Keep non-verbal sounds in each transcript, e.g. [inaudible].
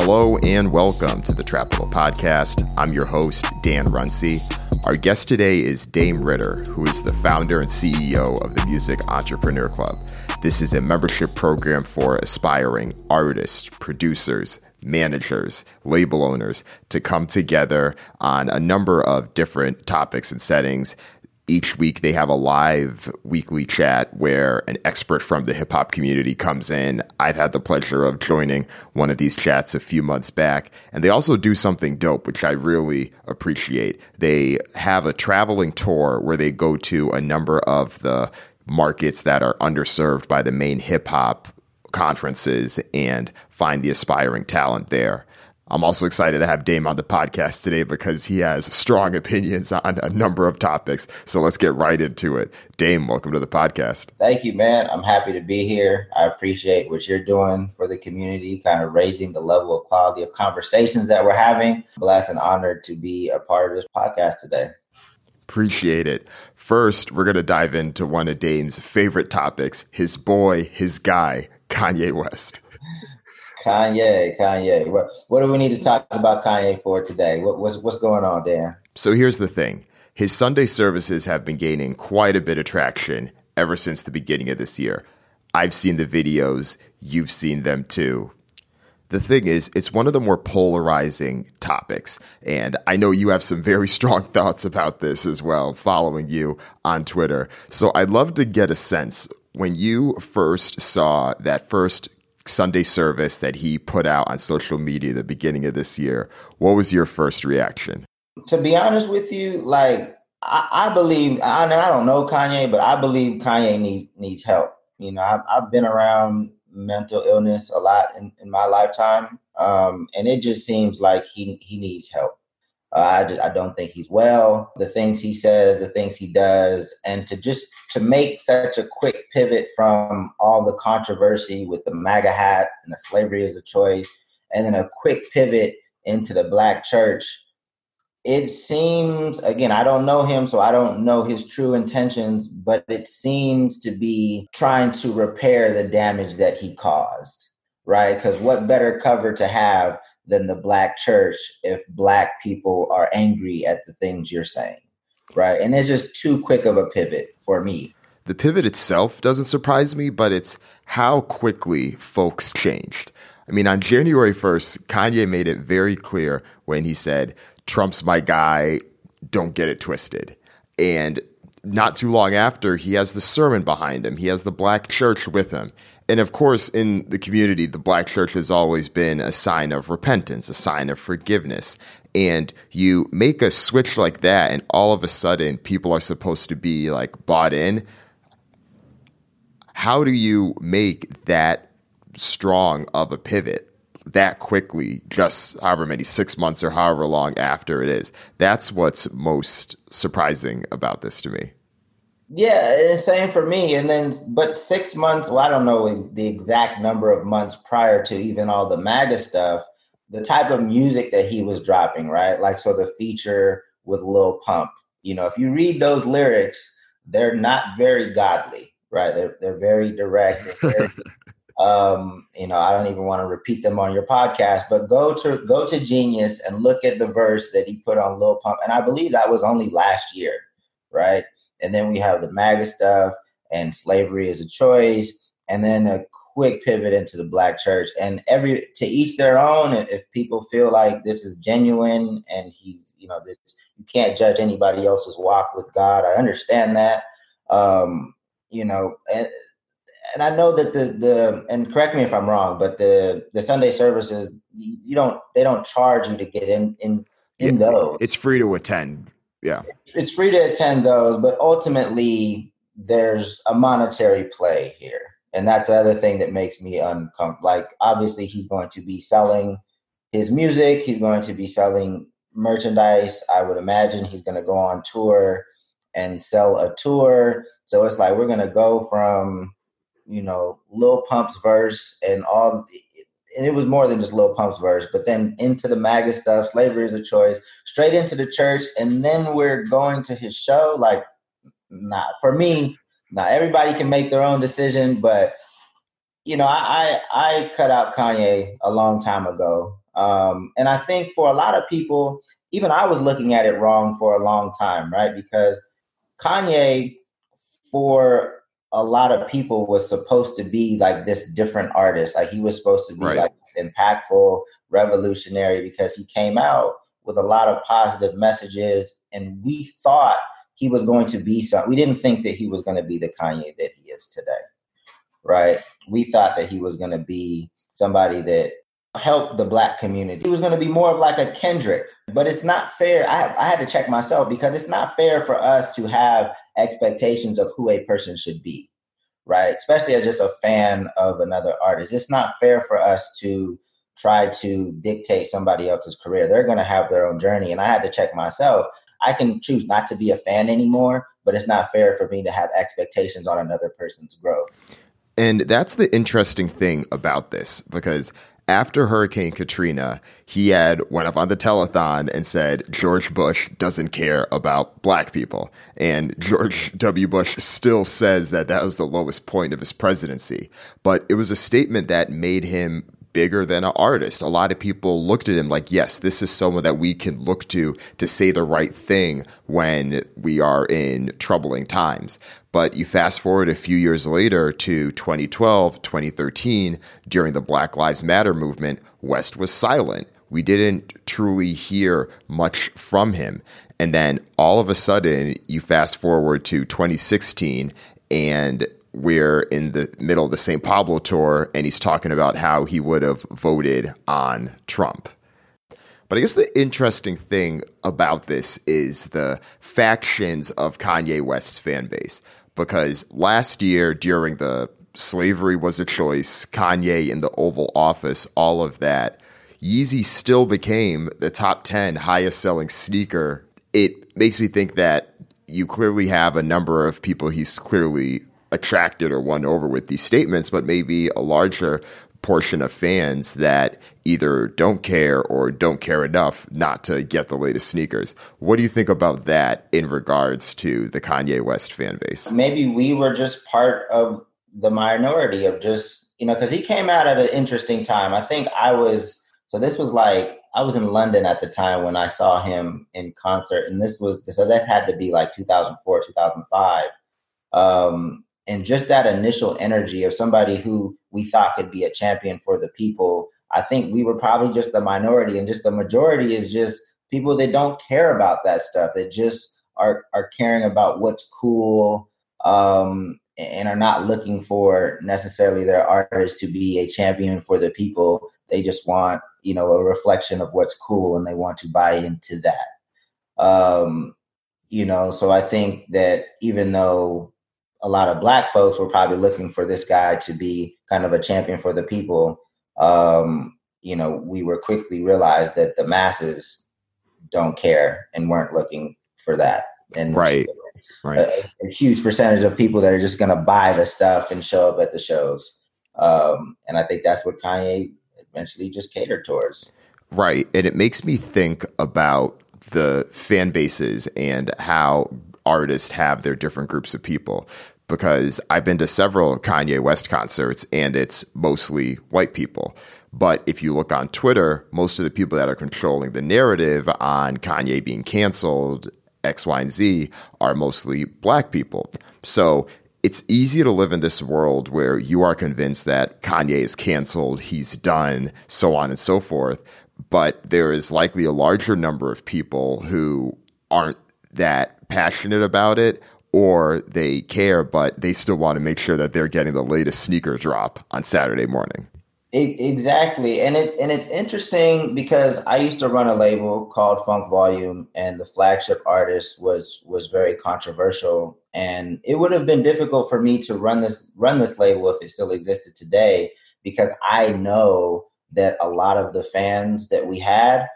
Hello and welcome to the Trapital Podcast. I'm your host, Dan Runcie. Our guest today is Dame Ritter, who is the founder and CEO of the Music Entrepreneur Club. This is a membership program for aspiring artists, producers, managers, label owners to come together on a number of different topics and settings each week they have a live weekly chat where an expert from the hip hop community comes in. I've had the pleasure of joining one of these chats a few months back. And they also do something dope, which I really appreciate. They have a traveling tour where they go to a number of the markets that are underserved by the main hip hop conferences and find the aspiring talent there. I'm also excited to have Dame on the podcast today because he has strong opinions on a number of topics. So let's get right into it. Dame, welcome to the podcast. Thank you, man. I'm happy to be here. I appreciate what you're doing for the community, kind of raising the level of quality of conversations that we're having. Blessed and honored to be a part of this podcast today. Appreciate it. First, we're going to dive into one of Dame's favorite topics his boy, his guy, Kanye West. Kanye, Kanye. What, what do we need to talk about Kanye for today? What, what's what's going on, Dan? So here's the thing: his Sunday services have been gaining quite a bit of traction ever since the beginning of this year. I've seen the videos, you've seen them too. The thing is, it's one of the more polarizing topics. And I know you have some very [laughs] strong thoughts about this as well, following you on Twitter. So I'd love to get a sense when you first saw that first Sunday service that he put out on social media the beginning of this year. What was your first reaction? To be honest with you, like I, I believe, I, I don't know Kanye, but I believe Kanye needs needs help. You know, I've, I've been around mental illness a lot in, in my lifetime, um, and it just seems like he he needs help. Uh, I, I don't think he's well. The things he says, the things he does, and to just to make such a quick pivot from all the controversy with the MAGA hat and the slavery as a choice, and then a quick pivot into the black church. It seems, again, I don't know him, so I don't know his true intentions, but it seems to be trying to repair the damage that he caused, right? Because what better cover to have than the black church if black people are angry at the things you're saying right and it's just too quick of a pivot for me. The pivot itself doesn't surprise me but it's how quickly folks changed. I mean on january 1st kanye made it very clear when he said trump's my guy don't get it twisted. And not too long after he has the sermon behind him. He has the black church with him and of course, in the community, the black church has always been a sign of repentance, a sign of forgiveness. And you make a switch like that, and all of a sudden, people are supposed to be like bought in. How do you make that strong of a pivot that quickly, just however many, six months or however long after it is? That's what's most surprising about this to me. Yeah, same for me. And then, but six months, well, I don't know the exact number of months prior to even all the MAGA stuff, the type of music that he was dropping, right? Like, so the feature with Lil Pump, you know, if you read those lyrics, they're not very godly, right? They're, they're very direct. They're very, [laughs] um, you know, I don't even want to repeat them on your podcast, but go to, go to Genius and look at the verse that he put on Lil Pump. And I believe that was only last year, right? And then we have the MAGA stuff and slavery is a choice, and then a quick pivot into the black church. And every to each their own. If people feel like this is genuine and he, you know, this, you can't judge anybody else's walk with God. I understand that. Um, you know, and, and I know that the the and correct me if I'm wrong, but the the Sunday services you don't they don't charge you to get in in in yeah, those. It's free to attend yeah. It's free to attend those but ultimately there's a monetary play here. And that's the other thing that makes me uncomfortable like obviously he's going to be selling his music. He's going to be selling merchandise. I would imagine he's going to go on tour and sell a tour. So it's like we're going to go from you know lil pump's verse and all and it was more than just Lil Pump's verse, but then into the MAGA stuff, slavery is a choice, straight into the church, and then we're going to his show. Like, nah, for me, not everybody can make their own decision, but you know, I, I I cut out Kanye a long time ago. Um, and I think for a lot of people, even I was looking at it wrong for a long time, right? Because Kanye, for a lot of people, was supposed to be like this different artist. Like he was supposed to be right. like this impactful, revolutionary because he came out with a lot of positive messages, and we thought he was going to be some. We didn't think that he was going to be the Kanye that he is today, right? We thought that he was going to be somebody that helped the black community. He was going to be more of like a Kendrick, but it's not fair. I, I had to check myself because it's not fair for us to have expectations of who a person should be, right? Especially as just a fan of another artist. It's not fair for us to try to dictate somebody else's career. They're going to have their own journey. And I had to check myself. I can choose not to be a fan anymore, but it's not fair for me to have expectations on another person's growth. And that's the interesting thing about this because after Hurricane Katrina, he had went up on the telethon and said George Bush doesn't care about black people, and George [laughs] W. Bush still says that that was the lowest point of his presidency. But it was a statement that made him bigger than an artist. A lot of people looked at him like, yes, this is someone that we can look to to say the right thing when we are in troubling times. But you fast forward a few years later to 2012, 2013, during the Black Lives Matter movement, West was silent. We didn't truly hear much from him. And then all of a sudden, you fast forward to 2016, and we're in the middle of the St. Pablo tour, and he's talking about how he would have voted on Trump. But I guess the interesting thing about this is the factions of Kanye West's fan base. Because last year, during the slavery was a choice, Kanye in the Oval Office, all of that, Yeezy still became the top 10 highest selling sneaker. It makes me think that you clearly have a number of people he's clearly attracted or won over with these statements, but maybe a larger portion of fans that either don't care or don't care enough not to get the latest sneakers. What do you think about that in regards to the Kanye West fan base? Maybe we were just part of the minority of just, you know, because he came out at an interesting time. I think I was, so this was like, I was in London at the time when I saw him in concert, and this was, so that had to be like 2004, 2005. Um, and just that initial energy of somebody who we thought could be a champion for the people i think we were probably just the minority and just the majority is just people that don't care about that stuff. That just are are caring about what's cool um, and are not looking for necessarily their artist to be a champion for the people. They just want you know a reflection of what's cool and they want to buy into that. Um, you know so i think that even though a lot of black folks were probably looking for this guy to be kind of a champion for the people. Um, you know, we were quickly realized that the masses don't care and weren't looking for that. And right, right, a, a, huge percentage of people that are just going to buy the stuff and show up at the shows. Um, and I think that's what Kanye eventually just catered towards. Right, and it makes me think about the fan bases and how artists have their different groups of people because I've been to several Kanye West concerts and it's mostly white people. But if you look on Twitter, most of the people that are controlling the narrative on Kanye being canceled, X, Y, and Z, are mostly black people. So it's easy to live in this world where you are convinced that Kanye is canceled, he's done, so on and so forth. But there is likely a larger number of people who aren't that passionate about it or they care, but they still want to make sure that they're getting the latest sneaker drop on Saturday morning. Exactly, and it's and it's interesting because I used to run a label called Funk Volume, and the flagship artist was was very controversial, and it would have been difficult for me to run this run this label if it still existed today because I know that a lot of the fans that we had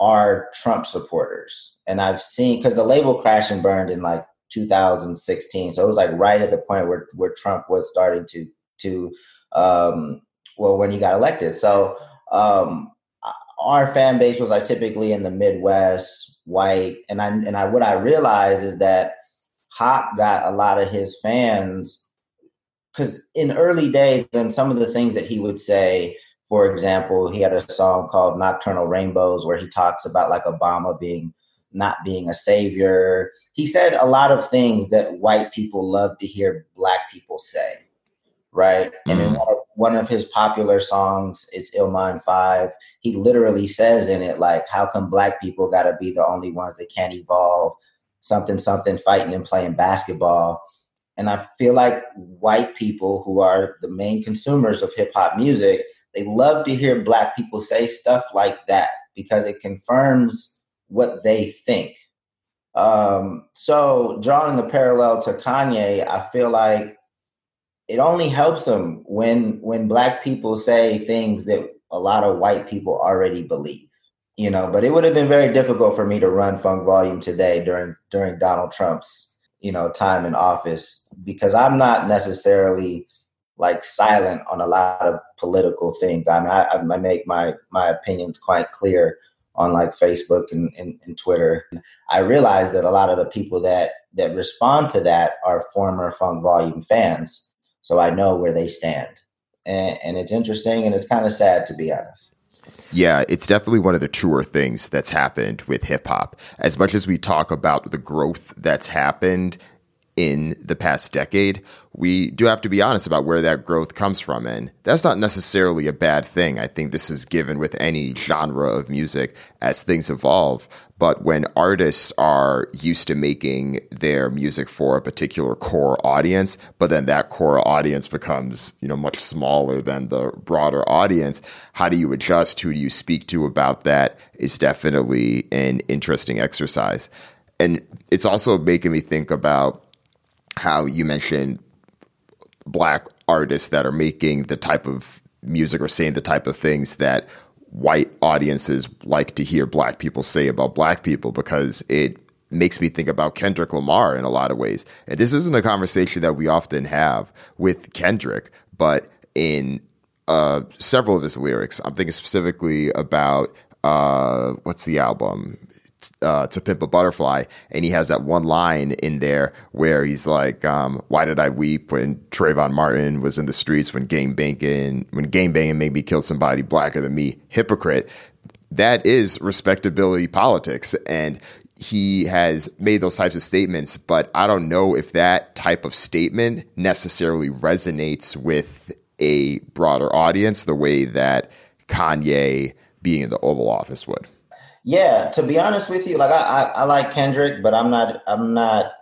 are Trump supporters. And I've seen because the label crashed and burned in like 2016, so it was like right at the point where where Trump was starting to to um, well when he got elected. So um, our fan base was like typically in the Midwest, white, and I and I what I realized is that Hop got a lot of his fans because in early days, and some of the things that he would say For example, he had a song called Nocturnal Rainbows where he talks about like Obama being not being a savior. He said a lot of things that white people love to hear black people say, right? Mm-hmm. And in mm-hmm. one of, one of his popular songs, it's Illmind 5, he literally says in it, like, how come black people got to be the only ones that can't evolve? Something, something, fighting and playing basketball. And I feel like white people who are the main consumers of hip hop music, they love to hear black people say stuff like that because it confirms what they think. Um, so drawing the parallel to Kanye, I feel like it only helps him when when black people say things that a lot of white people already believe. You know, but it would have been very difficult for me to run Funk Volume today during during Donald Trump's, you know, time in office because I'm not necessarily like silent on a lot of political things. I mean, I, I make my my opinions quite clear on like Facebook and, and, and, Twitter. I realized that a lot of the people that that respond to that are former Funk Volume fans, so I know where they stand, and, and it's interesting and it's kind of sad to be honest. Yeah, it's definitely one of the truer things that's happened with hip hop. As much as we talk about the growth that's happened in the past decade, we do have to be honest about where that growth comes from. And that's not necessarily a bad thing. I think this is given with any genre of music as things evolve. But when artists are used to making their music for a particular core audience, but then that core audience becomes, you know, much smaller than the broader audience, how do you adjust? Who do you speak to about that is definitely an interesting exercise. And it's also making me think about how you mentioned black artists that are making the type of music or saying the type of things that white audiences like to hear black people say about black people because it makes me think about Kendrick Lamar in a lot of ways. And this isn't a conversation that we often have with Kendrick, but in uh, several of his lyrics, I'm thinking specifically about uh, what's the album? Uh, to pimp a butterfly and he has that one line in there where he's like um, why did i weep when trayvon martin was in the streets when game banging when game banging made me kill somebody blacker than me? Hypocrite. That is respectability politics and he has made those types of statements but i don't know if that type of statement necessarily resonates with a broader audience the way that kanye being in the oval office would yeah, to be honest with you, like I, I, I like Kendrick, but I'm not I'm not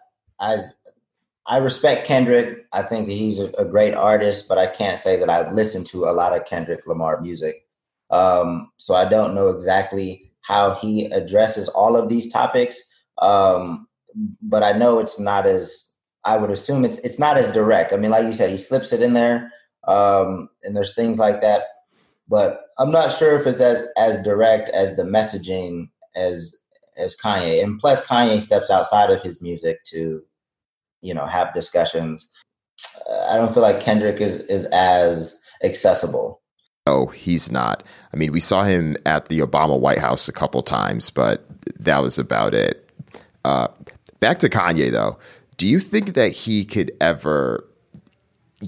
I I respect Kendrick. I think he's a, a, great artist, but I can't say that I've listened to a lot of Kendrick Lamar music. Um, so I don't know exactly how he addresses all of these topics. Um, but I know it's not as I would assume it's it's not as direct. I mean, like you said, he slips it in there, um, and there's things like that but I'm not sure if it's as as direct as the messaging as as Kanye. And plus, Kanye steps outside of his music to, you know, have discussions. I don't feel like Kendrick is is as accessible. Oh, he's not. I mean, we saw him at the Obama White House a couple times, but that was about it. Uh, back to Kanye, though. Do you think that he could ever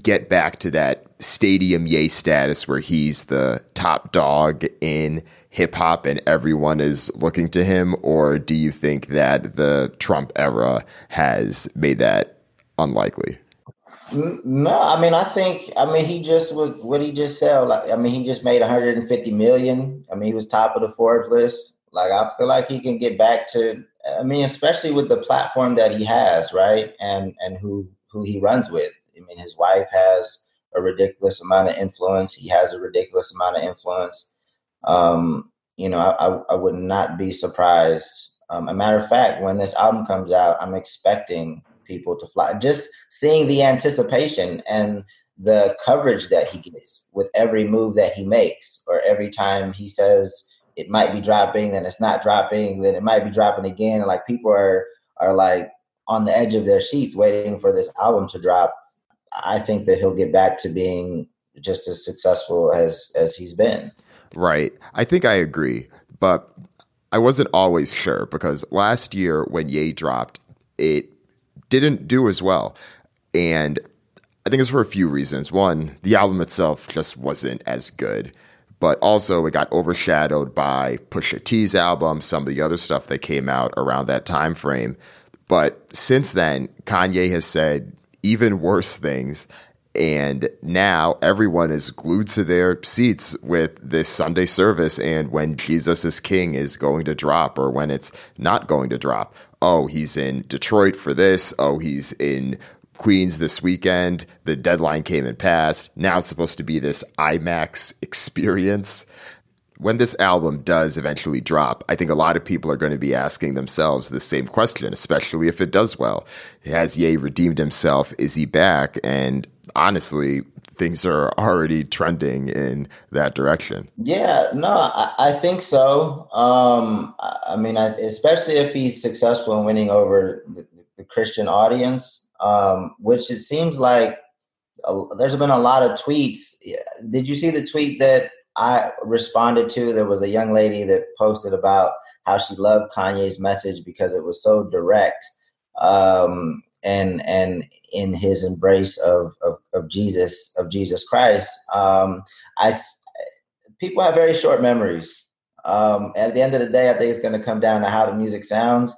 get back to that stadium yay status where he's the top dog in hip hop and everyone is looking to him? Or do you think that the Trump era has made that unlikely? No, I mean, I think, I mean, he just what what he just sell. Like, I mean, he just made 150 million. I mean, he was top of the Forbes list. Like, I feel like he can get back to. I mean, especially with the platform that he has, right, and and who who he runs with. I mean, his wife has a ridiculous amount of influence. He has a ridiculous amount of influence. Um, you know, I, I, would not be surprised. Um, a matter of fact, when this album comes out, I'm expecting people to fly. Just seeing the anticipation and the coverage that he gets with every move that he makes, or every time he says it might be dropping, then it's not dropping, then it might be dropping again. Like people are are like on the edge of their seats waiting for this album to drop. I think that he'll get back to being just as successful as as he's been. Right. I think I agree, but I wasn't always sure because last year when Ye dropped, it didn't do as well. And I think it's for a few reasons. One, the album itself just wasn't as good. but also it got overshadowed by Pusha T's album, some of the other stuff that came out around that time frame. But since then, Kanye has said even worse things. And now everyone is glued to their seats with this Sunday service and when Jesus is King is going to drop or when it's not going to drop. Oh, he's in Detroit for this. Oh, he's in Queens this weekend. The deadline came and passed. Now it's supposed to be this IMAX experience. When this album does eventually drop, I think a lot of people are going to be asking themselves the same question, especially if it does well. Has Ye redeemed himself? Is he back? And honestly, things are already trending in that direction. Yeah, no, I, I think so. Um, I mean, I, especially if he's successful in winning over the, the Christian audience um, which it seems like there's been a lot of tweets. Did you see the tweet that I responded to? There was a young lady that posted about how she loved Kanye's message because it was so direct um, and and in his embrace of, of, of Jesus of Jesus Christ. Um, I people have very short memories. Um, at the end of the day, I think it's going to come down to how the music sounds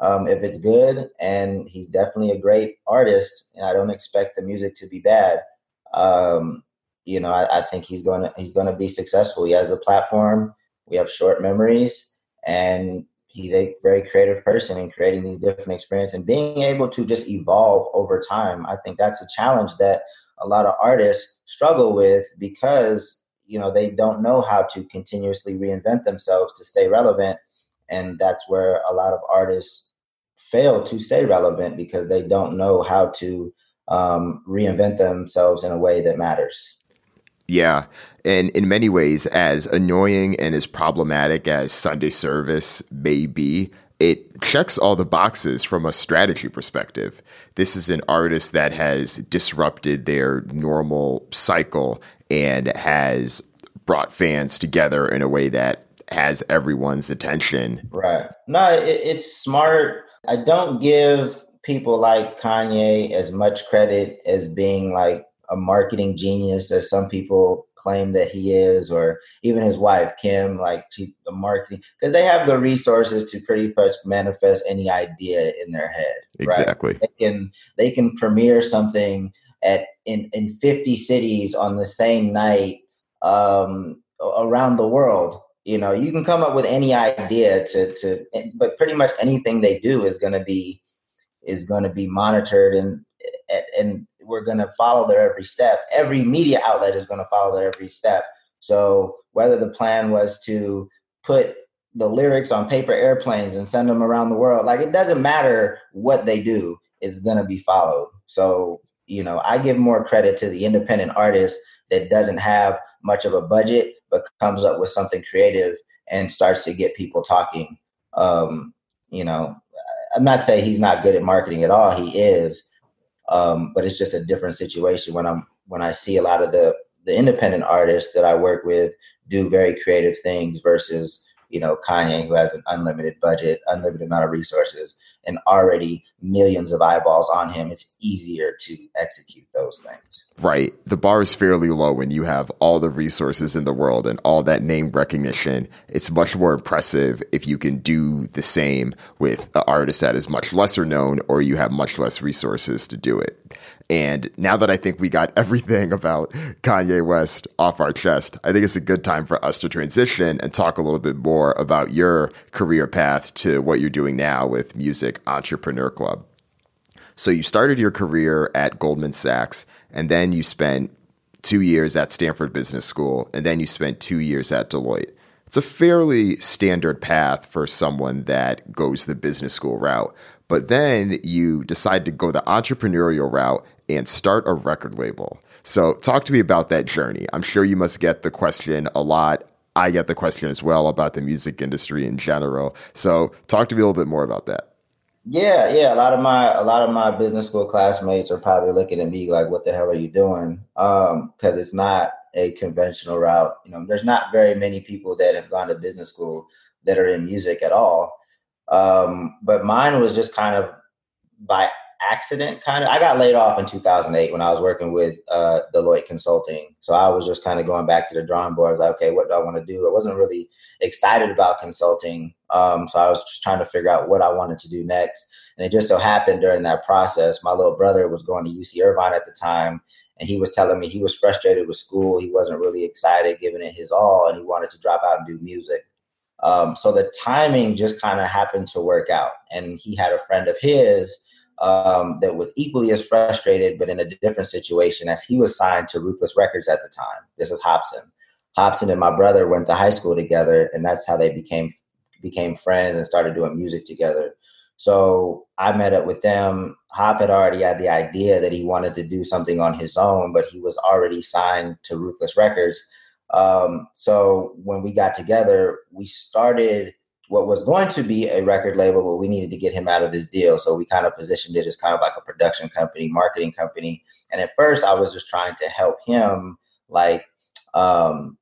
um, if it's good, and he's definitely a great artist, and I don't expect the music to be bad. Um, you know, I, I, think he's going to he's going to be successful. He has a platform. We have short memories, and he's a very creative person in creating these different experiences and being able to just evolve over time. I think that's a challenge that a lot of artists struggle with because you know they don't know how to continuously reinvent themselves to stay relevant and that's where a lot of artists fail to stay relevant because they don't know how to um, reinvent themselves in a way that matters. Yeah. And in many ways, as annoying and as problematic as Sunday service may be, it checks all the boxes from a strategy perspective. This is an artist that has disrupted their normal cycle and has brought fans together in a way that has everyone's attention. Right. No, it, it's smart I don't give people like Kanye as much credit as being like a marketing genius as some people claim that he is, or even his wife Kim, like she's the marketing because they have the resources to pretty much manifest any idea in their head. Exactly. Right? They can they can premiere something at in in fifty cities on the same night um, around the world you know you can come up with any idea to to but pretty much anything they do is going to be is going to be monitored and and we're going to follow their every step every media outlet is going to follow their every step so whether the plan was to put the lyrics on paper airplanes and send them around the world like it doesn't matter what they do is going to be followed so you know i give more credit to the independent artist that doesn't have much of a budget but comes up with something creative and starts to get people talking. Um, you know, I'm not saying he's not good at marketing at all. He is, um, but it's just a different situation when I'm when I see a lot of the the independent artists that I work with do very creative things versus you know Kanye who has an unlimited budget, unlimited amount of resources, and already millions of eyeballs on him. It's easier to execute those things. Right. The bar is fairly low when you have all the resources in the world and all that name recognition. It's much more impressive if you can do the same with an artist that is much lesser known or you have much less resources to do it. And now that I think we got [laughs] everything about Kanye West off our chest, I think it's a good time for us to transition and talk a little bit more about your career path to what you're doing now with Music Entrepreneur Club. So you started your career at Goldman Sachs, and then you spent two years at Stanford Business School, and then you spent two years at Deloitte. It's a fairly standard path for someone that goes the business school route. But then you decide to go the entrepreneurial route and start a record label. So, talk to me about that journey. I'm sure you must get the question a lot. I get the question as well about the music industry in general. So, talk to me a little bit more about that. Yeah, yeah. A lot of my a lot of my business school classmates are probably looking at me like, "What the hell are you doing?" Because um, it's not a conventional route. You know, there's not very many people that have gone to business school that are in music at all. Um, but mine was just kind of by accident kind of. I got laid off in 2008 when I was working with uh, Deloitte Consulting. So I was just kind of going back to the drawing board. I was like, okay, what do I want to do? I wasn't really excited about consulting. Um, so I was just trying to figure out what I wanted to do next. And it just so happened during that process, my little brother was going to UC Irvine at the time. And he was telling me he was frustrated with school. He wasn't really excited, giving it his all, and he wanted to drop out and do music. Um, so the timing just kind of happened to work out. And he had a friend of his um, that was equally as frustrated, but in a different situation, as he was signed to Ruthless Records at the time. This is Hopsin. Hopsin and my brother went to high school together, and that's how they became became friends and started doing music together. So I met up with them. Hop had already had the idea that he wanted to do something on his own, but he was already signed to Ruthless Records. Um, so when we got together, we started what was going to be a record label, but we needed to get him out of his deal. So we kind of positioned it as kind of like a production company, marketing company. And at first, I was just trying to help him, like, um,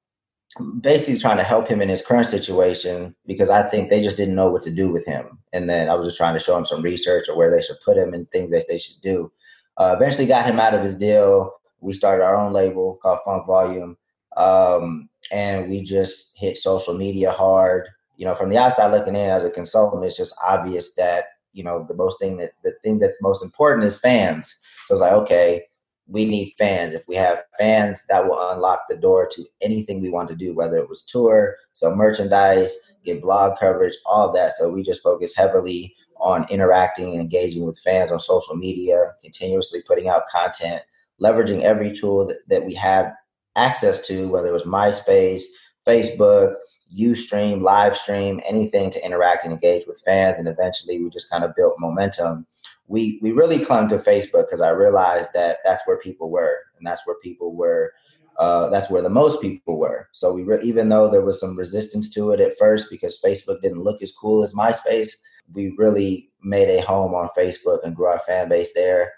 basically trying to help him in his current situation because I think they just didn't know what to do with him. And then I was just trying to show him some research or where they should put him and things that they should do. Uh, eventually, got him out of his deal. We started our own label called Funk Volume. Um, and we just hit social media hard. You know, from the outside looking in as a consultant, it's just obvious that, you know, the most thing that the thing that's most important is fans. So it's like, okay, we need fans. If we have fans, that will unlock the door to anything we want to do, whether it was tour, so merchandise, get blog coverage, all that. So we just focus heavily on interacting and engaging with fans on social media, continuously putting out content, leveraging every tool that, that we have access to, whether it was MySpace, Facebook, Ustream, live stream, anything to interact and engage with fans. And eventually we just kind of built momentum. We, we really clung to Facebook because I realized that that's where people were and that's where people were. Uh, that's where the most people were. So we re- even though there was some resistance to it at first because Facebook didn't look as cool as MySpace, we really made a home on Facebook and grew our fan base there.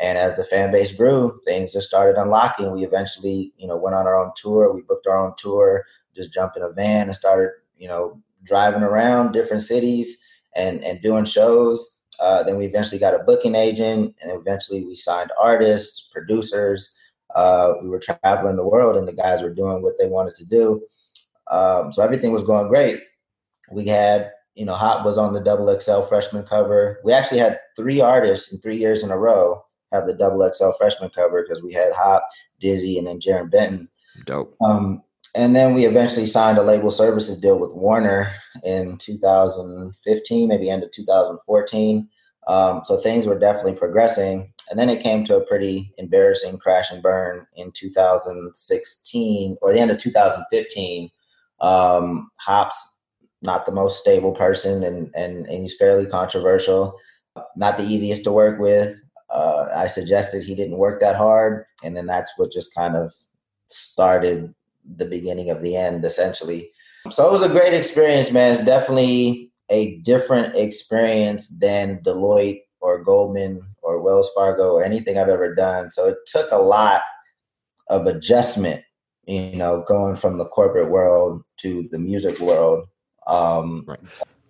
And as the fan base grew, things just started unlocking. We eventually, you know, went on our own tour. We booked our own tour, just jumped in a van and started, you know, driving around different cities and and doing shows. Uh, then we eventually got a booking agent, and eventually we signed artists, producers. Uh, we were traveling the world, and the guys were doing what they wanted to do. Um, so everything was going great. We had, you know, Hop was on the Double XL freshman cover. We actually had three artists in three years in a row have the double XL freshman cover because we had Hop, Dizzy, and then Jarren Benton. Dope. Um, and then we eventually signed a label services deal with Warner in 2015, maybe end of 2014. Um, so things were definitely progressing. And then it came to a pretty embarrassing crash and burn in 2016 or the end of 2015. Um, Hop's not the most stable person and, and, and he's fairly controversial, not the easiest to work with uh, I suggested he didn't work that hard, and then that's what just kind of started the beginning of the end, essentially. So it was a great experience, man. It's definitely a different experience than Deloitte or Goldman or Wells Fargo or anything I've ever done. So it took a lot of adjustment, you know, going from the corporate world to the music world. Um, right.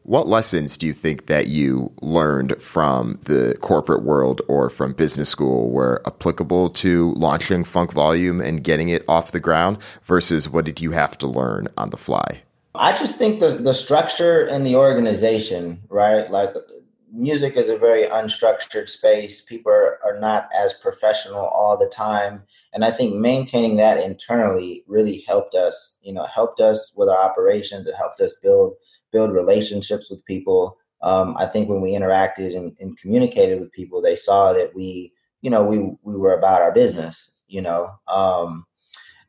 What lessons do you think that you learned from the corporate world or from business school were applicable to launching Funk Volume and getting it off the ground versus what did you have to learn on the fly? I just think the the structure and the organization, right? Like music is a very unstructured space. People are, are not as professional all the time. And I think maintaining that internally really helped us, you know, helped us with our operations. It helped us build build relationships with people. Um, I think when we interacted and, and, communicated with people, they saw that we, you know, we we were about our business, you know. Um,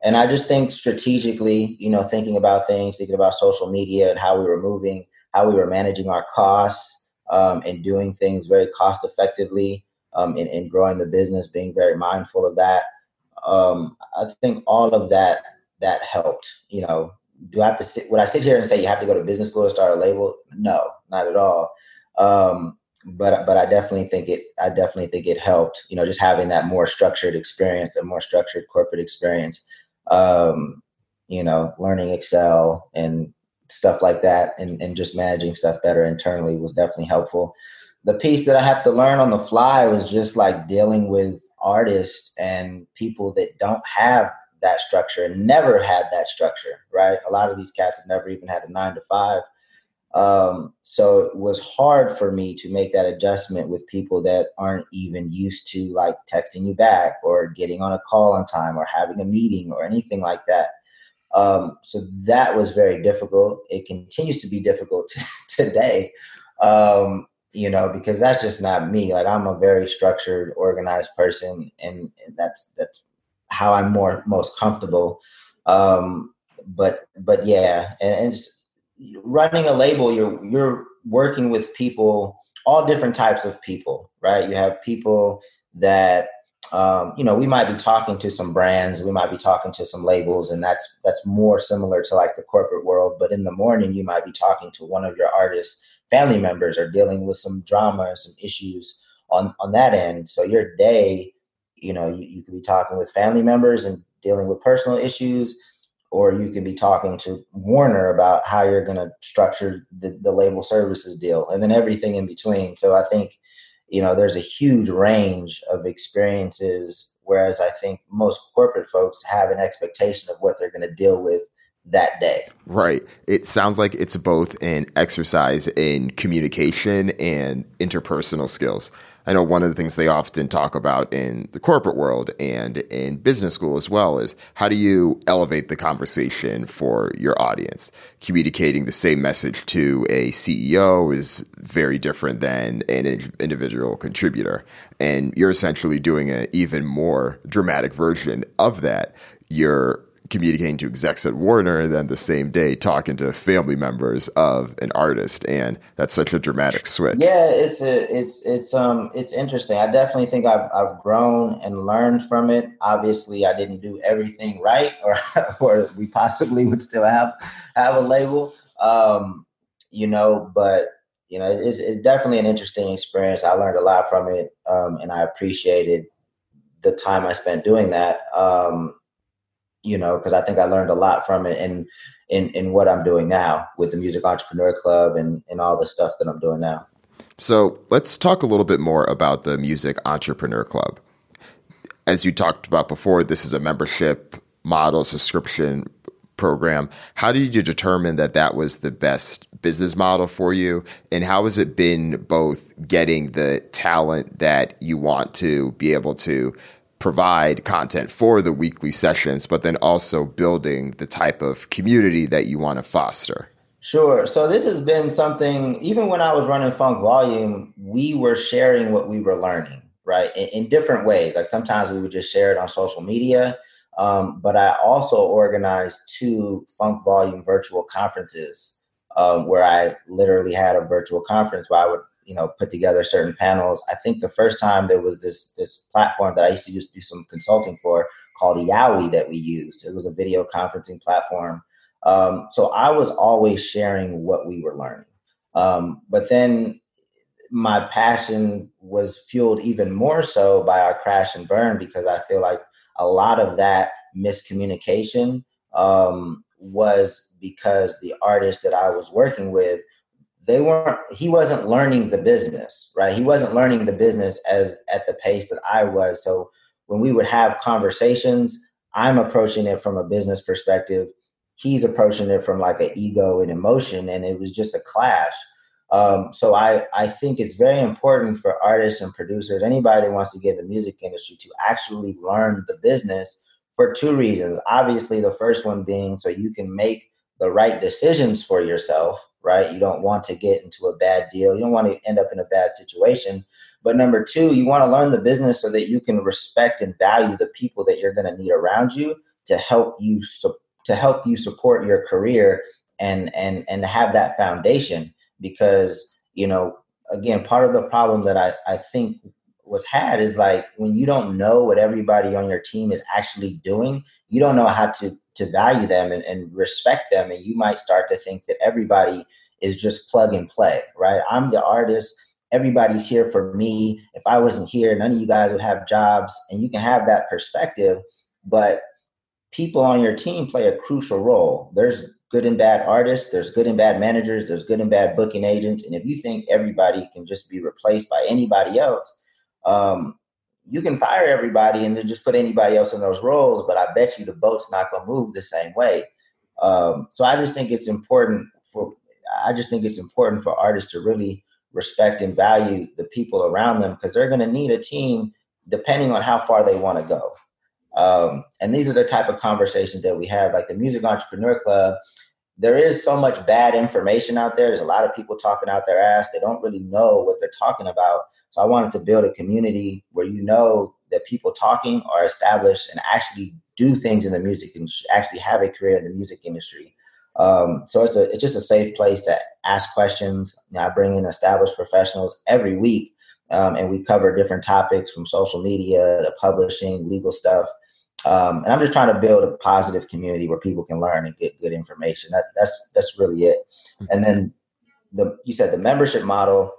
and I just think strategically, you know, thinking about things, thinking about social media and how we were moving, how we were managing our costs, um, and doing things very cost effectively, um, and, and, growing the business, being very mindful of that. Um, I think all of that that helped, you know, do I have to sit? Would I sit here and say you have to go to business school to start a label? No, not at all. Um, but but I definitely think it. I definitely think it helped. You know, just having that more structured experience, a more structured corporate experience. Um, you know, learning Excel and stuff like that, and and just managing stuff better internally was definitely helpful. the piece that I have to learn on the fly was just like dealing with artists and people that don't have that structure and never had that structure, right? A lot of these cats have never even had a nine to five. Um, so it was hard for me to make that adjustment with people that aren't even used to like texting you back or getting on a call on time or having a meeting or anything like that. Um, so that was very difficult. It continues to be difficult [laughs] today, um, you know, because that's just not me. Like I'm a very structured, organized person, and that's that's how I'm more most comfortable. Um, but but yeah, and, and running a label, you're you're working with people, all different types of people, right? You have people that um, you know we might be talking to some brands, we might be talking to some labels, and that's that's more similar to like the corporate world. But in the morning, you might be talking to one of your artists' family members or dealing with some drama and some issues on on that end. So your day, you know, you, you could be talking with family members and dealing with personal issues or you can be talking to Warner about how you're going to structure the, the label services deal and then everything in between. So I think, you know, there's a huge range of experiences, whereas I think most corporate folks have an expectation of what they're going to deal with that day. Right. It sounds like it's both an exercise in communication and interpersonal skills. I know one of the things they often talk about in the corporate world and in business school as well is how do you elevate the conversation for your audience? Communicating the same message to a CEO is very different than an individual contributor. And you're essentially doing an even more dramatic version of that. You're communicating to execs at Warner and then the same day talking to family members of an artist and that's such a dramatic switch. Yeah, it's a, it's it's um it's interesting. I definitely think I've I've grown and learned from it. Obviously, I didn't do everything right [laughs] or or we possibly would still have have a label. Um you know, but you know, it's, it's definitely an interesting experience. I learned a lot from it, um, and I appreciated the time I spent doing that. Um, you know, because I think I learned a lot from it and in, in what I'm doing now with the Music Entrepreneur Club and, and all the stuff that I'm doing now. So let's talk a little bit more about the Music Entrepreneur Club. As you talked about before, this is a membership model subscription program. How did you determine that that was the best business model for you? And how has it been both getting the talent that you want to be able to provide content for the weekly sessions, but then also building the type of community that you want to foster? Sure. So this has been something, even when I was running Funk Volume, we were sharing what we were learning, right? In, in different ways. Like sometimes we would just share it on social media. Um, but I also organized two Funk Volume virtual conferences um, where I literally had a virtual conference where I would you know put together certain panels. I think the first time there was this this platform that I used to just do some consulting for called Yowie that we used. It was a video conferencing platform. Um, so I was always sharing what we were learning. Um, but then my passion was fueled even more so by our crash and burn because I feel like a lot of that miscommunication um, was because the artist that I was working with they weren't he wasn't learning the business right? He wasn't learning the business as at the pace that i was. So when we would have conversations i'm approaching it from a business perspective. He's approaching it from like an ego and emotion and it was just a clash. Um, so I, I think it's very important for artists and producers anybody that wants to get in the music industry to actually learn the business for two reasons. Obviously the first one being so you can make the right decisions for yourself, right? You don't want to get into a bad deal. You don't want to end up in a bad situation. But number two, you want to learn the business so that you can respect and value the people that you're going to need around you to help you to help you support your career and and and have that foundation because you know again part of the problem that I, I think was had is like when you don't know what everybody on your team is actually doing, you don't know how to to value them and, and respect them, and you might start to think that everybody is just plug and play, right? I'm the artist. Everybody's here for me. If I wasn't here, none of you guys would have jobs, and you can have that perspective. But people on your team play a crucial role. There's good and bad artists, there's good and bad managers, there's good and bad booking agents. And if you think everybody can just be replaced by anybody else, um, you can fire everybody and then just put anybody else in those roles. But I bet you the boat's not going to move the same way. Um, so I just think it's important for I just think it's important for artists to really respect and value the people around them because they're going to need a team depending on how far they want to go. Um, and these are the type of conversations that we have, like the Music Entrepreneur Club. There is so much bad information out there. There's a lot of people talking out their ass. They don't really know what they're talking about. So I wanted to build a community where you know that people talking are established and actually do things in the music industry, actually have a career in the music industry. Um, so it's a it's just a safe place to ask questions. I bring in established professionals every week, um, and we cover different topics from social media to publishing, legal stuff. Um, and I'm just trying to build a positive community where people can learn and get good information. That, that's that's really it. Mm-hmm. And then the you said the membership model.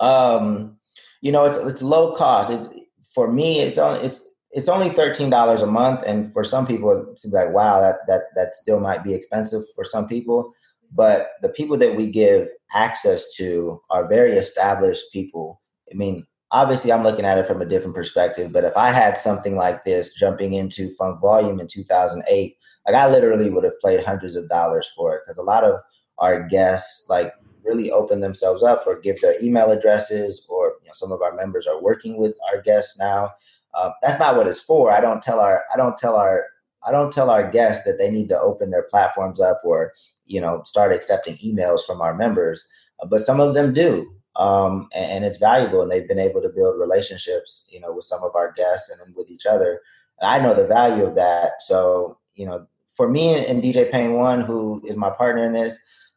Um, you know, it's it's low cost. It's, for me, it's only it's it's only thirteen dollars a month, and for some people, it seems like wow, that that that still might be expensive for some people. But the people that we give access to are very established people. I mean, obviously, I'm looking at it from a different perspective. But if I had something like this jumping into Funk Volume in 2008, like I literally would have played hundreds of dollars for it because a lot of our guests like really open themselves up or give their email addresses or you know, some of our members are working with our guests now uh, that's not what it's for. I don't tell our I don't tell our I don't tell our guests that they need to open their platforms up or you know start accepting emails from our members, uh, but some of them do, um, and, and, it's valuable, and they've been able to build relationships, you know, with some of our guests and with each other. And I know the value of that. So you know, for me and DJ Pain One, who is my partner in this,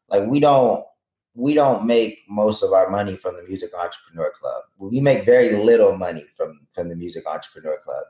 like we don't we don't make most of our money from the Music Entrepreneur Club. We make very little money from from the Music Entrepreneur Club.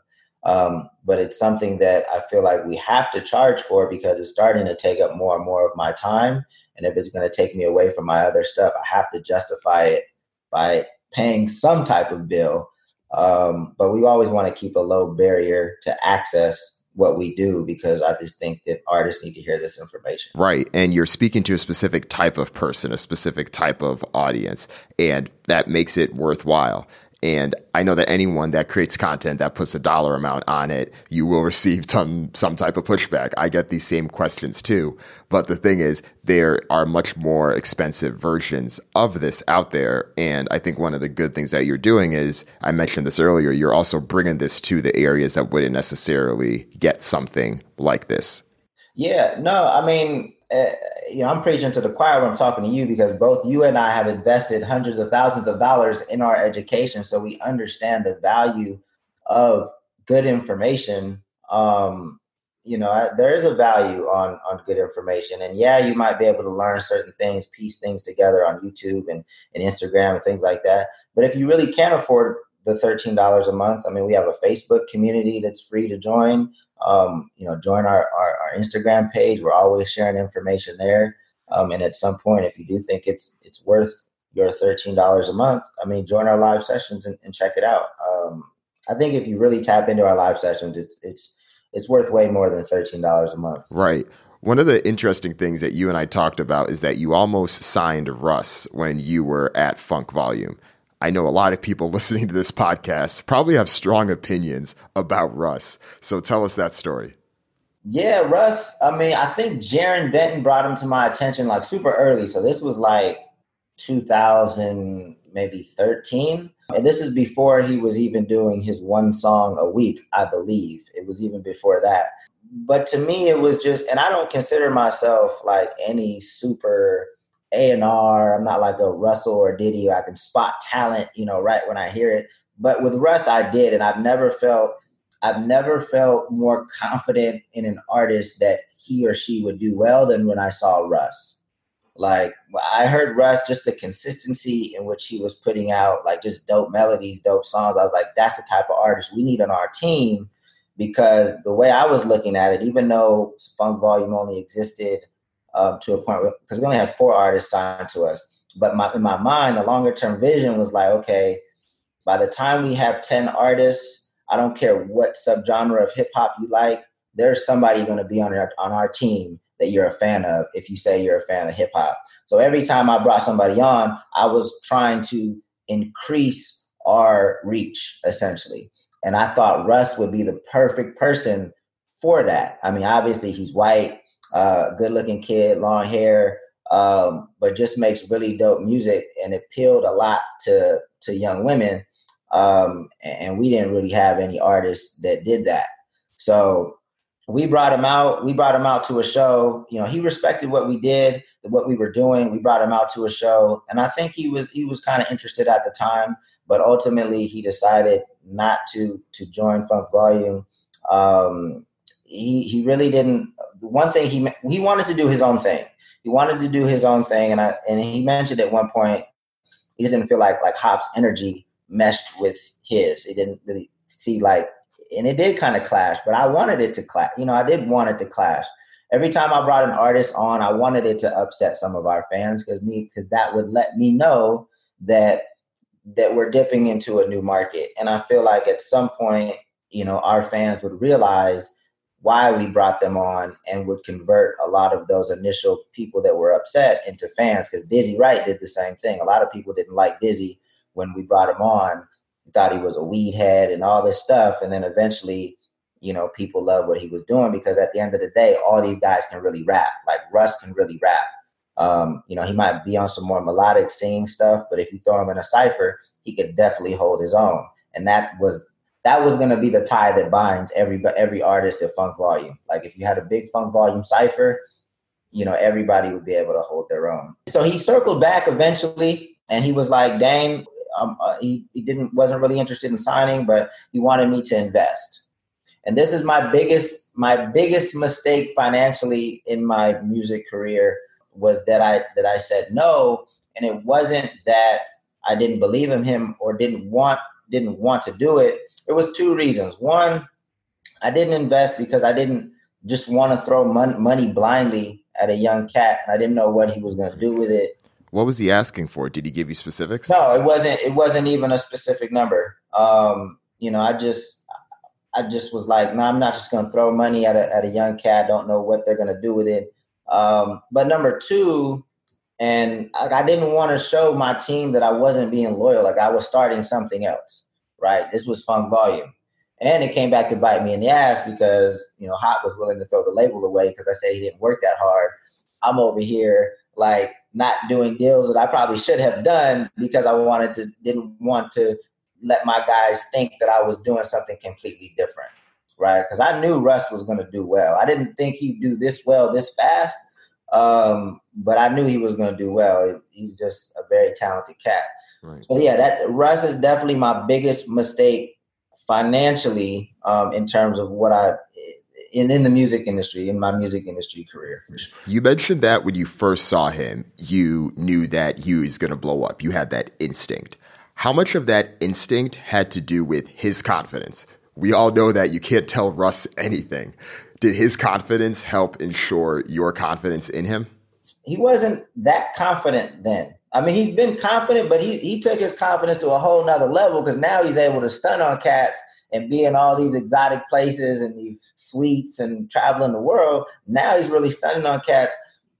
Um, but it's something that I feel like we have to charge for because it's starting to take up more and more of my time. And if it's going to take me away from my other stuff, I have to justify it by paying some type of bill. Um, but we always want to keep a low barrier to access what we do because I just think that artists need to hear this information. Right. And you're speaking to a specific type of person, a specific type of audience, and that makes it worthwhile. And I know that anyone that creates content that puts a dollar amount on it, you will receive some some type of pushback. I get these same questions too. But the thing is, there are much more expensive versions of this out there. And I think one of the good things that you're doing is, I mentioned this earlier, you're also bringing this to the areas that wouldn't necessarily get something like this. Yeah, no, I mean, uh, you know, I'm preaching to the choir when I'm talking to you because both you and I have invested hundreds of thousands of dollars in our education, so we understand the value of good information. Um, you know, there is a value on on good information, and yeah, you might be able to learn certain things, piece things together on YouTube and, and Instagram and things like that. But if you really can't afford the thirteen dollars a month, I mean, we have a Facebook community that's free to join um, you know, join our, our, our, Instagram page. We're always sharing information there. Um, and at some point, if you do think it's it's worth your thirteen dollars a month, I mean, join our live sessions and, and check it out. Um, I think if you really tap into our live sessions, it's it's it's worth way more than thirteen dollars a month. Right. One of the interesting things that you and I talked about is that you almost signed Russ when you were at Funk Volume. I know a lot of people [laughs] listening to this podcast probably have strong opinions about Russ. So tell us that story. Yeah, Russ. I mean, I think Jarren Benton brought him to my attention like super early. So this was like 2000, maybe 13. And this is before he was even doing his one song a week, I believe. It was even before that. But to me, it was just, and I don't consider myself like any super a and R. I'm not like a Russell or Diddy. I can spot talent, you know, right when I hear it. But with Russ, I did, and I've never felt I've never felt more confident in an artist that he or she would do well than when I saw Russ. Like I heard Russ, just the consistency in which he was putting out, like just dope melodies, dope songs. I was like, that's the type of artist we need on our team. Because the way I was looking at it, even though Funk Volume only existed uh, to a point because we only had four artists signed to us. But my, in my mind, the longer term vision was like, okay, by the time we have 10 artists, I don't care what subgenre of hip hop you like, there's somebody going to be on our, on our team that you're a fan of if you say you're a fan of hip hop. So every time I brought somebody on, I was trying to increase our reach essentially. And I thought Russ would be the perfect person for that. I mean, obviously he's white, uh, good looking kid, long hair, um, but just makes really dope music and appealed a lot to to young women. Um, and we didn't really have any artists that did that. So we brought him out. We brought him out to a show. You know, he respected what we did, what we were doing. We brought him out to a show, and I think he was he was kind of interested at the time. But ultimately, he decided not to to join Funk Volume. Um, he he really didn't. One thing he he wanted to do his own thing. He wanted to do his own thing, and I and he mentioned at one point he just didn't feel like like Hop's energy meshed with his. He didn't really see like, and it did kind of clash. But I wanted it to clash. You know, I did want it to clash. Every time I brought an artist on, I wanted it to upset some of our fans because me because that would let me know that that we're dipping into a new market. And I feel like at some point, you know, our fans would realize why we brought them on and would convert a lot of those initial people that were upset into fans because Dizzy Wright did the same thing. A lot of people didn't like Dizzy when we brought him on. We thought he was a weed head and all this stuff. And then eventually, you know, people loved what he was doing because at the end of the day, all these guys can really rap. Like Russ can really rap. Um, you know, he might be on some more melodic singing stuff, but if you throw him in a cipher, he could definitely hold his own. And that was that was going to be the tie that binds every every artist at Funk Volume. Like if you had a big Funk Volume cipher, you know everybody would be able to hold their own. So he circled back eventually, and he was like, "Dame, um, uh, he he didn't wasn't really interested in signing, but he wanted me to invest." And this is my biggest my biggest mistake financially in my music career was that I that I said no, and it wasn't that I didn't believe in him or didn't want didn't want to do it it was two reasons. One, I didn't invest because I didn't just want to throw mon- money blindly at a young cat, and I didn't know what he was going to do with it. What was he asking for? Did he give you specifics? No, it wasn't. It wasn't even a specific number. Um, you know, I just, I just was like, no, nah, I'm not just going to throw money at a at a young cat. Don't know what they're going to do with it. Um, but number two, and I, I didn't want to show my team that I wasn't being loyal. Like I was starting something else right? This was funk volume. And it came back to bite me in the ass because, you know, Hop was willing to throw the label away because I said he didn't work that hard. I'm over here like not doing deals that I probably should have done because I wanted to didn't want to let my guys think that I was doing something completely different. Right. Because I knew Russ was gonna do well. I didn't think he'd do this well this fast. Um, but I knew he was gonna do well. He's just a very talented cat. Right. So yeah, that Russ is definitely my biggest mistake financially um, in terms of what I in, in the music industry, in my music industry career. Sure. You mentioned that when you first saw him, you knew that he was going to blow up. You had that instinct. How much of that instinct had to do with his confidence? We all know that you can't tell Russ anything. Did his confidence help ensure your confidence in him? He wasn't that confident then. I mean, he's been confident, but he he took his confidence to a whole nother level because now he's able to stun on cats and be in all these exotic places and these suites and traveling the world. Now he's really stunning on cats.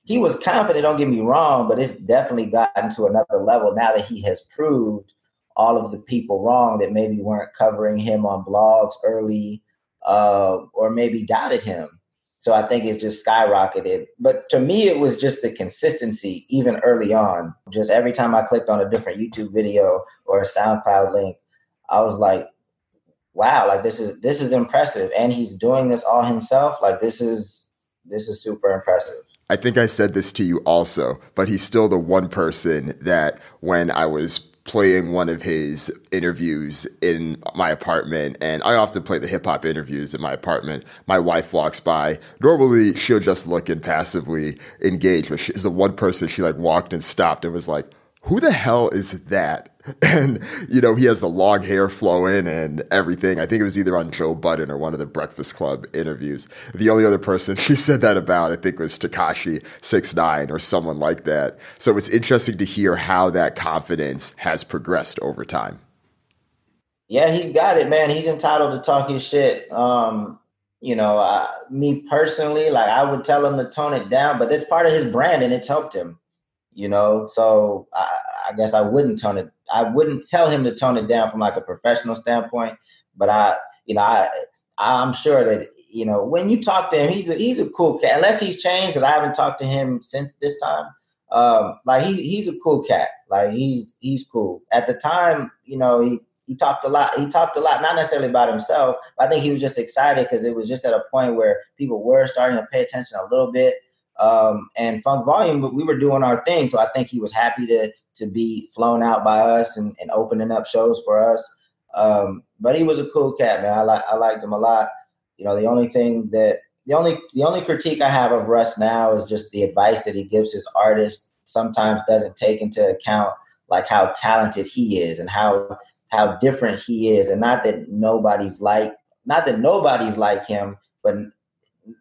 He was confident, don't get me wrong, but it's definitely gotten to another level now that he has proved all of the people wrong that maybe weren't covering him on blogs early uh, or maybe doubted him. So I think it's just skyrocketed. But to me, it was just the consistency, even early on. Just every time I clicked on a different YouTube video or a SoundCloud link, I was like, wow, like this is this is impressive. And he's doing this all himself. Like this is this is super impressive. I think I said this to you also, but he's still the one person that when I was playing one of his interviews in my apartment and I often play the hip hop interviews in my apartment. My wife walks by. Normally she'll just look and passively engage, but she's the one person she like walked and stopped and was like, who the hell is that? [laughs] And, you know, he has the long hair flowing and everything. I think it was either on Joe Budden or one of the Breakfast Club interviews. The only other person [laughs] she said that about, I think, was Tekashi Six Nine or someone like that. So it's interesting to hear how that confidence has progressed over time. Yeah, he's got it, man. He's entitled to talk his shit. Um, you know, uh, me personally, like I would tell him to tone it down, but it's part of his brand and it's helped him, you know. So I, I guess I wouldn't tone it. I wouldn't tell him to tone it down from like a professional standpoint, but I, you know, I, I'm sure that you know when you talk to him, he's a, he's a cool cat. Unless he's changed, because I haven't talked to him since this time. Um, like he he's a cool cat. Like he's he's cool. At the time, you know, he he talked a lot. He talked a lot, not necessarily about himself. I think he was just excited because it was just at a point where people were starting to pay attention a little bit. Um, and Funk Volume, but we were doing our thing, so I think he was happy to to be flown out by us and, and opening up shows for us. Um, but he was a cool cat, man. I like I liked him a lot. You know, the only thing that the only the only critique I have of Russ now is just the advice that he gives his artists. Sometimes doesn't take into account like how talented he is and how how different he is, and not that nobody's like not that nobody's like him, but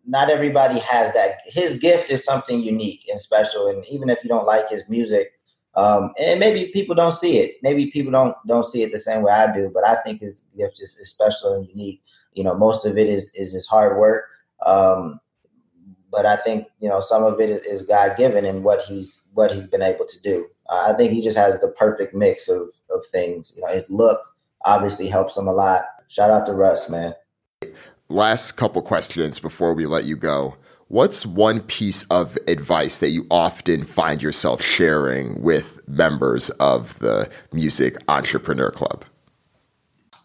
not everybody has that. His gift is something unique and special, and even if you don't like his music, um, and maybe people don't see it. Maybe people don't don't see it the same way I do. But I think his gift is, is special and unique. You know, most of it is is his hard work. Um, but I think you know some of it is, God given and what he's what he's been able to do. Uh, I think he just has the perfect mix of of things. You know, his look obviously helps him a lot. Shout out to Russ, man. Last couple questions before we let you go. What's one piece of advice that you often find yourself sharing with members of the Music Entrepreneur Club?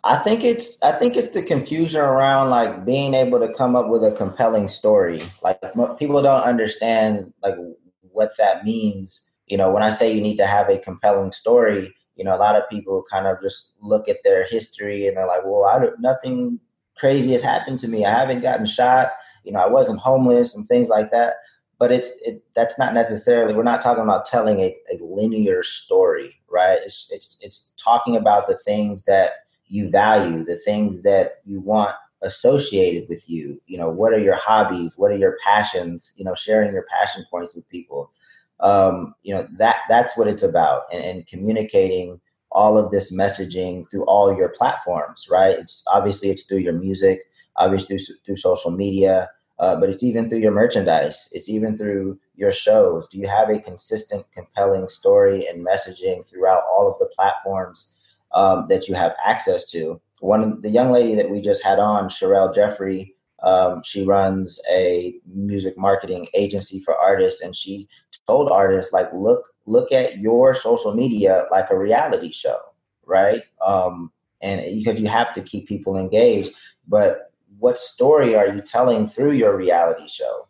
I think it's I think it's the confusion around like being able to come up with a compelling story. Like people don't understand like what that means. You know, when I say you need to have a compelling story, you know, a lot of people kind of just look at their history and they're like, "Well, I nothing crazy has happened to me. I haven't gotten shot you know, I wasn't homeless and things like that. But it's it, that's not necessarily. We're not talking about telling a, a linear story, right? It's it's it's talking about the things that you value, the things that you want associated with you. You know, what are your hobbies? What are your passions? You know, sharing your passion points with people. Um, you know that that's what it's about, and, and communicating all of this messaging through all your platforms, right? It's obviously it's through your music, obviously through, through social media, uh, but it's even through your merchandise. It's even through your shows. Do you have a consistent, compelling story and messaging throughout all of the platforms um, that you have access to? One, of the young lady that we just had on, Sherelle Jeffrey, um, she runs a music marketing agency for artists, and she told artists like, look, look at your social media like a reality show, right? Um, and because you have to keep people engaged, but what story are you telling through your reality show?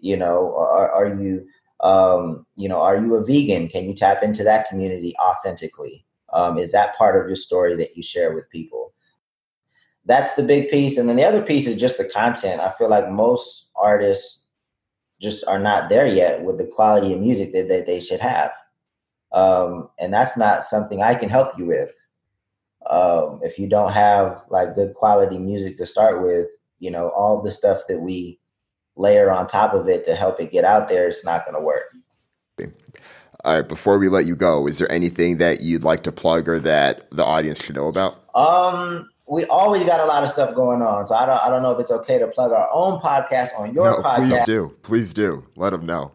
You know, are, are you, um, you know, are you a vegan? Can you tap into that community authentically? Um, is that part of your story that you share with people? That's the big piece. And then the other piece is just the content. I feel like most artists just are not there yet with the quality of music that, that they should have. Um, and that's not something I can help you with um, if you don't have like good quality music to start with, you know, all the stuff that we layer on top of it to help it get out there, it's not going to work. All right, before we let you go, is there anything that you'd like to plug or that the audience should know about? Um, we always got a lot of stuff going on, so I don't, I don't know if it's okay to plug our own podcast on your no, podcast. Please do, please do. Let them know.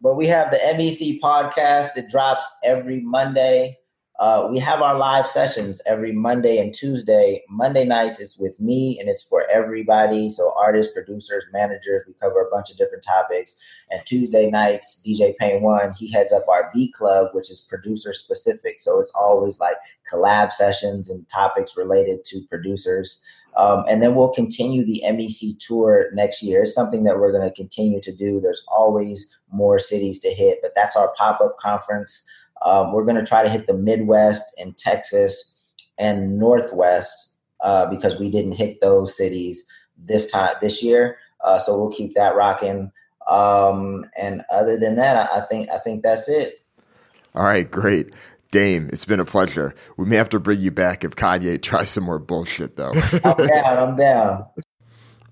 But we have the MEC podcast that drops every Monday. Uh, we have our live sessions every Monday and Tuesday. Monday nights is with me and it's for everybody. So artists, producers, managers, we cover a bunch of different topics. And Tuesday nights, DJ Pain One, he heads up our B Club, which is producer specific. So it's always like collab sessions and topics related to producers. Um, and then we'll continue the MEC tour next year. It's something that we're going to continue to do. There's always more cities to hit, but that's our pop up conference. Um, we're going to try to hit the Midwest and Texas and Northwest uh, because we didn't hit those cities this time this year. Uh, so we'll keep that rocking. Um, and other than that, I, I think I think that's it. All right, great. Dame, it's been a pleasure. We may have to bring you back if Kanye tries some more bullshit, though. [laughs] I'm down. I'm down.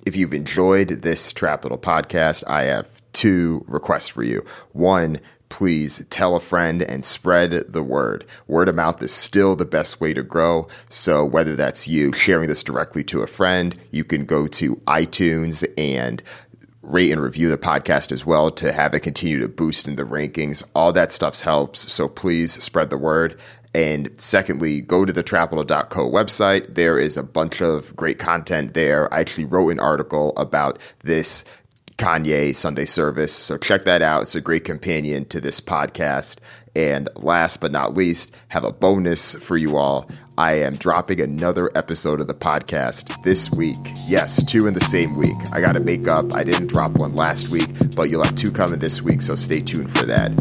If you've enjoyed this Trapital podcast, I have two requests for you. One, please tell a friend and spread the word. Word of mouth is still the best way to grow. So whether that's you sharing this directly to a friend, you can go to iTunes and rate and review the podcast as well to have it continue to boost in the rankings. All that stuff helps. So please spread the word. And secondly, go to the trapital.co website. There is a bunch of great content there. I actually wrote an article about this Kanye Sunday service. So check that out. It's a great companion to this podcast. And last but not least, have a bonus for you all. I am dropping another episode of the podcast this week. Yes, two in the same week. I got to make up. I didn't drop one last week, but you'll have two coming this week, so stay tuned for that.